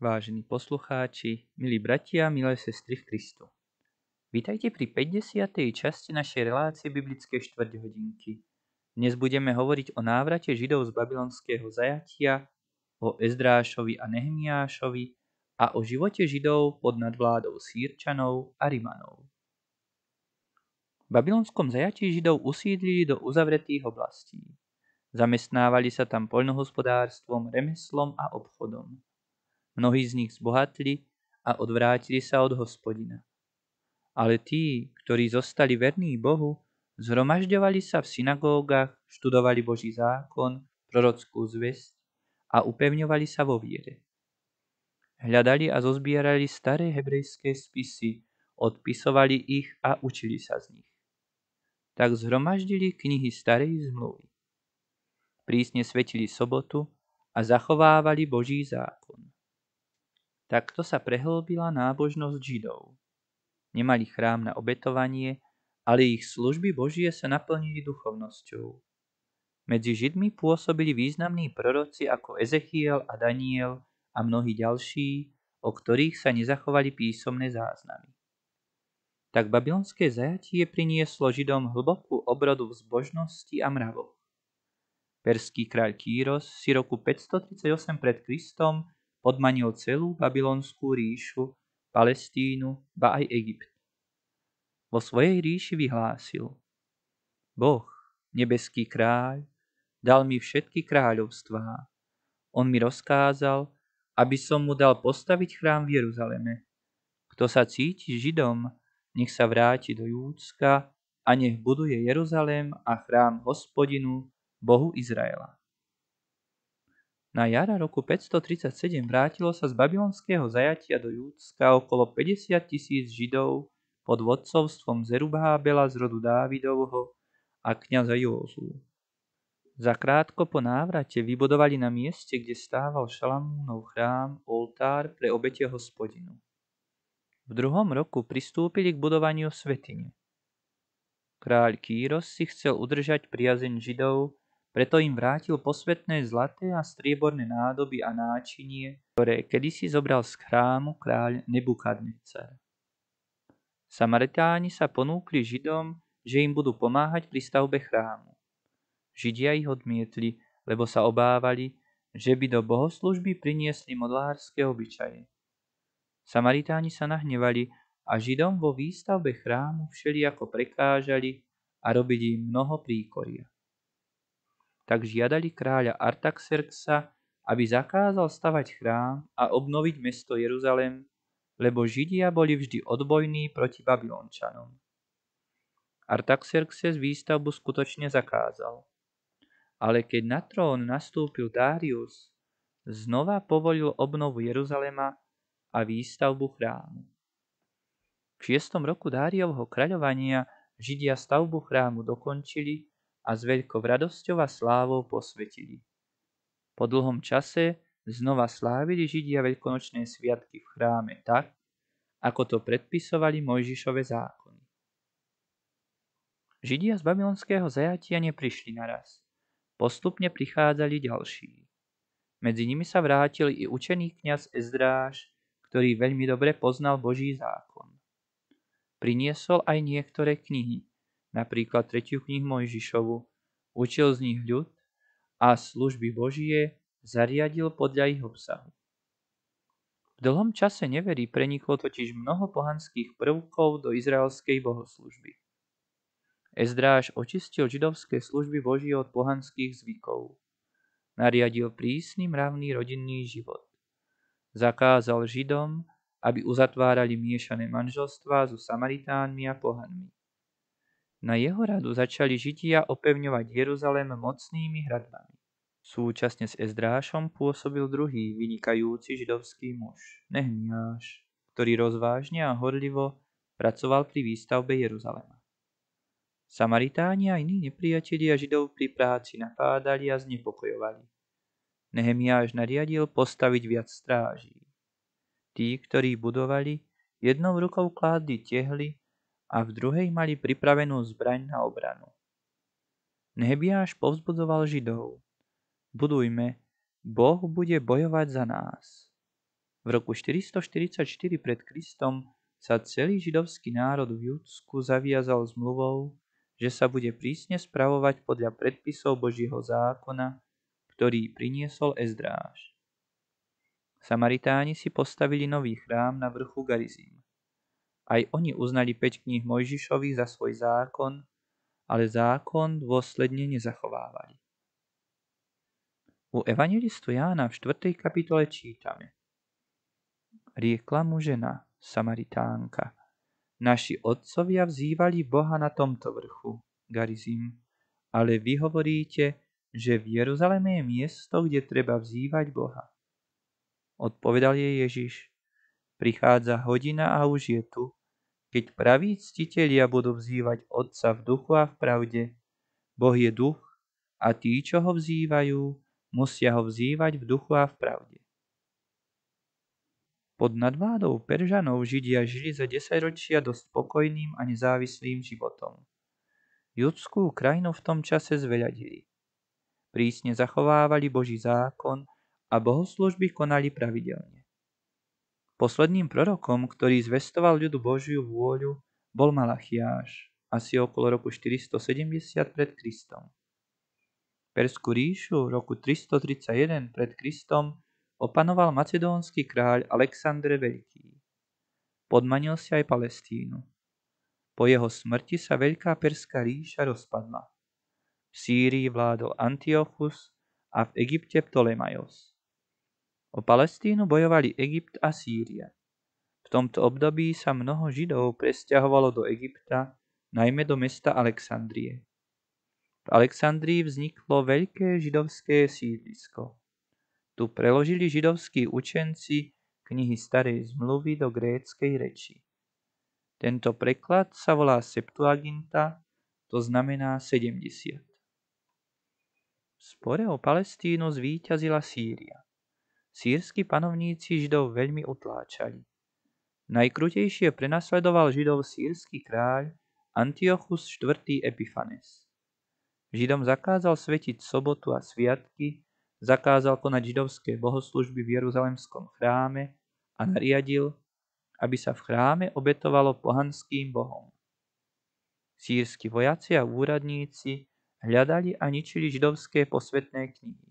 Vážení poslucháči, milí bratia, milé sestry v Kristu. Vítajte pri 50. časti našej relácie biblické štvrťhodinky. Dnes budeme hovoriť o návrate Židov z babylonského zajatia, o Ezdrášovi a Nehemiášovi a o živote Židov pod nadvládou Sýrčanov a Rimanov. V babylonskom zajatí Židov usídlili do uzavretých oblastí. Zamestnávali sa tam poľnohospodárstvom, remeslom a obchodom. Mnohí z nich zbohatli a odvrátili sa od hospodina. Ale tí, ktorí zostali verní Bohu, zhromažďovali sa v synagógach, študovali Boží zákon, prorockú zväzť a upevňovali sa vo viere. Hľadali a zozbierali staré hebrejské spisy, odpisovali ich a učili sa z nich. Tak zhromaždili knihy starej zmluvy. Prísne svetili sobotu a zachovávali Boží zákon. Takto sa prehlbila nábožnosť Židov. Nemali chrám na obetovanie, ale ich služby Božie sa naplnili duchovnosťou. Medzi Židmi pôsobili významní proroci ako Ezechiel a Daniel a mnohí ďalší, o ktorých sa nezachovali písomné záznamy. Tak babylonské zajatie prinieslo Židom hlbokú obrodu v zbožnosti a mravoch. Perský kráľ Kýros si roku 538 pred Kristom podmanil celú babylonskú ríšu, Palestínu, ba aj Egypt. Vo svojej ríši vyhlásil Boh, nebeský kráľ, dal mi všetky kráľovstvá. On mi rozkázal, aby som mu dal postaviť chrám v Jeruzaleme. Kto sa cíti Židom, nech sa vráti do Júdska a nech buduje Jeruzalém a chrám hospodinu, Bohu Izraela. Na jara roku 537 vrátilo sa z babylonského zajatia do Júdska okolo 50 tisíc Židov pod vodcovstvom Zerubábela z rodu Dávidovho a kniaza Józu. Zakrátko po návrate vybudovali na mieste, kde stával Šalamúnov chrám, oltár pre obete hospodinu. V druhom roku pristúpili k budovaniu svetine. Kráľ Kýros si chcel udržať priazeň Židov preto im vrátil posvetné zlaté a strieborné nádoby a náčinie, ktoré kedysi zobral z chrámu kráľ Nebukadnecer. Samaritáni sa ponúkli Židom, že im budú pomáhať pri stavbe chrámu. Židia ich odmietli, lebo sa obávali, že by do bohoslužby priniesli modlárske obyčaje. Samaritáni sa nahnevali a Židom vo výstavbe chrámu všelijako prekážali a robili im mnoho príkoria tak žiadali kráľa Artaxerxa, aby zakázal stavať chrám a obnoviť mesto Jeruzalem, lebo Židia boli vždy odbojní proti Babylončanom. Artaxerxes výstavbu skutočne zakázal. Ale keď na trón nastúpil Darius, znova povolil obnovu Jeruzalema a výstavbu chrámu. V šiestom roku Dáriovho kráľovania Židia stavbu chrámu dokončili a s veľkou radosťou a slávou posvetili. Po dlhom čase znova slávili Židia veľkonočné sviatky v chráme tak, ako to predpisovali Mojžišove zákony. Židia z babylonského zajatia neprišli naraz. Postupne prichádzali ďalší. Medzi nimi sa vrátil i učený kňaz Ezdráš, ktorý veľmi dobre poznal Boží zákon. Priniesol aj niektoré knihy, napríklad tretiu knihu Mojžišovu, učil z nich ľud a služby Božie zariadil podľa ich obsahu. V dlhom čase neverí preniklo totiž mnoho pohanských prvkov do izraelskej bohoslužby. Ezdráž očistil židovské služby Božie od pohanských zvykov. Nariadil prísny mravný rodinný život. Zakázal Židom, aby uzatvárali miešané manželstvá so Samaritánmi a pohanmi. Na jeho radu začali Židia opevňovať Jeruzalém mocnými hradbami. Súčasne s Ezdrášom pôsobil druhý vynikajúci židovský muž, Nehmiáš, ktorý rozvážne a horlivo pracoval pri výstavbe Jeruzalema. Samaritáni a iní nepriatelia Židov pri práci napádali a znepokojovali. Nehemiáš nariadil postaviť viac stráží. Tí, ktorí budovali, jednou rukou kládli tehly a v druhej mali pripravenú zbraň na obranu. Nehebiáš povzbudzoval Židov. Budujme, Boh bude bojovať za nás. V roku 444 pred Kristom sa celý židovský národ v Judsku zaviazal zmluvou, že sa bude prísne spravovať podľa predpisov Božieho zákona, ktorý priniesol Ezdráž. Samaritáni si postavili nový chrám na vrchu Garizím. Aj oni uznali 5 kníh Mojžišových za svoj zákon, ale zákon dôsledne nezachovávali. U evangelistu Jána v 4. kapitole čítame Riekla mu žena, Samaritánka. Naši otcovia vzývali Boha na tomto vrchu, Garizim, ale vy hovoríte, že v Jeruzaleme je miesto, kde treba vzývať Boha. Odpovedal jej Ježiš, prichádza hodina a už je tu, keď praví ctitelia budú vzývať Otca v duchu a v pravde. Boh je duch a tí, čo ho vzývajú, musia ho vzývať v duchu a v pravde. Pod nadvádou Peržanov Židia žili za desaťročia dosť spokojným a nezávislým životom. Judskú krajinu v tom čase zveľadili. Prísne zachovávali Boží zákon a bohoslužby konali pravidelne. Posledným prorokom, ktorý zvestoval ľudu Božiu vôľu, bol Malachiáš, asi okolo roku 470 pred Kristom. Perskú ríšu roku 331 pred Kristom opanoval macedónsky kráľ Alexandre Veľký. Podmanil si aj Palestínu. Po jeho smrti sa Veľká Perská ríša rozpadla. V Sýrii vládol Antiochus a v Egypte Ptolemajos. O Palestínu bojovali Egypt a Sýria. V tomto období sa mnoho Židov presťahovalo do Egypta, najmä do mesta Alexandrie. V Alexandrii vzniklo veľké židovské sídlisko. Tu preložili židovskí učenci knihy starej zmluvy do gréckej reči. Tento preklad sa volá Septuaginta, to znamená 70. V spore o Palestínu zvíťazila Sýria. Sýrsky panovníci židov veľmi utláčali. Najkrutejšie prenasledoval židov sírsky kráľ Antiochus IV. Epifanes. Židom zakázal svetiť sobotu a sviatky, zakázal konať židovské bohoslužby v Jeruzalemskom chráme a nariadil, aby sa v chráme obetovalo pohanským bohom. Sýrsky vojaci a úradníci hľadali a ničili židovské posvetné knihy.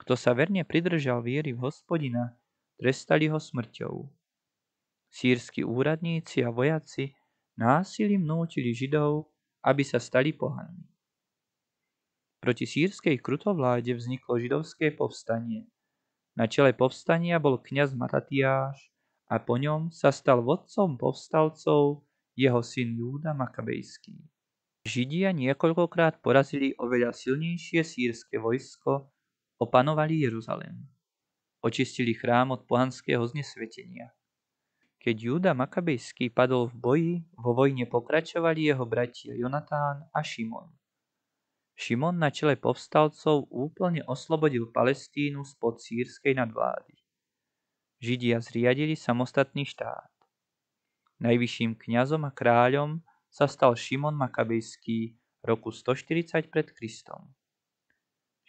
Kto sa verne pridržal viery v hospodina, trestali ho smrťou. Sýrsky úradníci a vojaci násilím nútili židov, aby sa stali pohanmi. Proti sírskej krutovláde vzniklo židovské povstanie. Na čele povstania bol kňaz Matatiáš a po ňom sa stal vodcom povstalcov jeho syn Júda Makabejský. Židia niekoľkokrát porazili oveľa silnejšie sírske vojsko, opanovali Jeruzalém. Očistili chrám od pohanského znesvetenia. Keď Júda Makabejský padol v boji, vo vojne pokračovali jeho bratia Jonatán a Šimon. Šimon na čele povstalcov úplne oslobodil Palestínu spod sírskej nadvlády. Židia zriadili samostatný štát. Najvyšším kňazom a kráľom sa stal Šimon Makabejský roku 140 pred Kristom.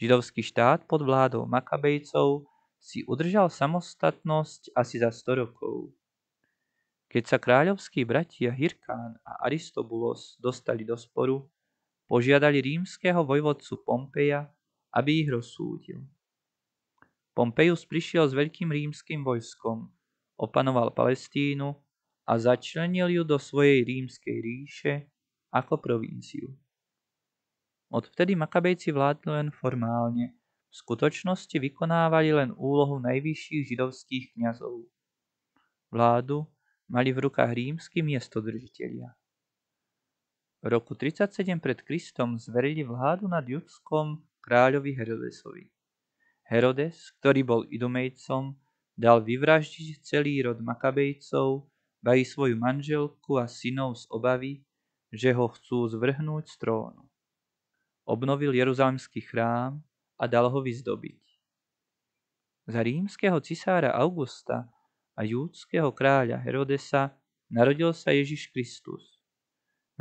Židovský štát pod vládou Makabejcov si udržal samostatnosť asi za 100 rokov. Keď sa kráľovskí bratia Hirkán a Aristobulos dostali do sporu, požiadali rímskeho vojvodcu Pompeja, aby ich rozsúdil. Pompejus prišiel s veľkým rímským vojskom, opanoval Palestínu a začlenil ju do svojej rímskej ríše ako provinciu. Odvtedy Makabejci vládli len formálne, v skutočnosti vykonávali len úlohu najvyšších židovských kňazov. Vládu mali v rukách rímsky miestodržitelia. V roku 37 pred Kristom zverili vládu nad Judskom kráľovi Herodesovi. Herodes, ktorý bol Idumejcom, dal vyvraždiť celý rod Makabejcov, ba svoju manželku a synov z obavy, že ho chcú zvrhnúť z trónu. Obnovil Jeruzalemský chrám a dal ho vyzdobiť. Za rímskeho cisára Augusta a júdského kráľa Herodesa narodil sa Ježiš Kristus,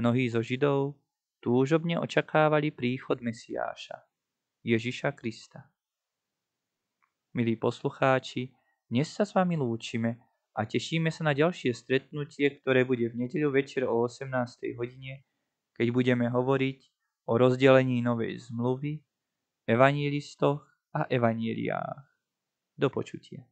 Mnohí zo Židov túžobne očakávali príchod Mesiáša, Ježiša Krista. Milí poslucháči, Dnes sa s vami lúčime a tešíme sa na ďalšie stretnutie, ktoré bude v nedeľu večer o 18. hodine, keď budeme hovoriť o rozdelení novej zmluvy, evanílistoch a evaníliách. Do počutia.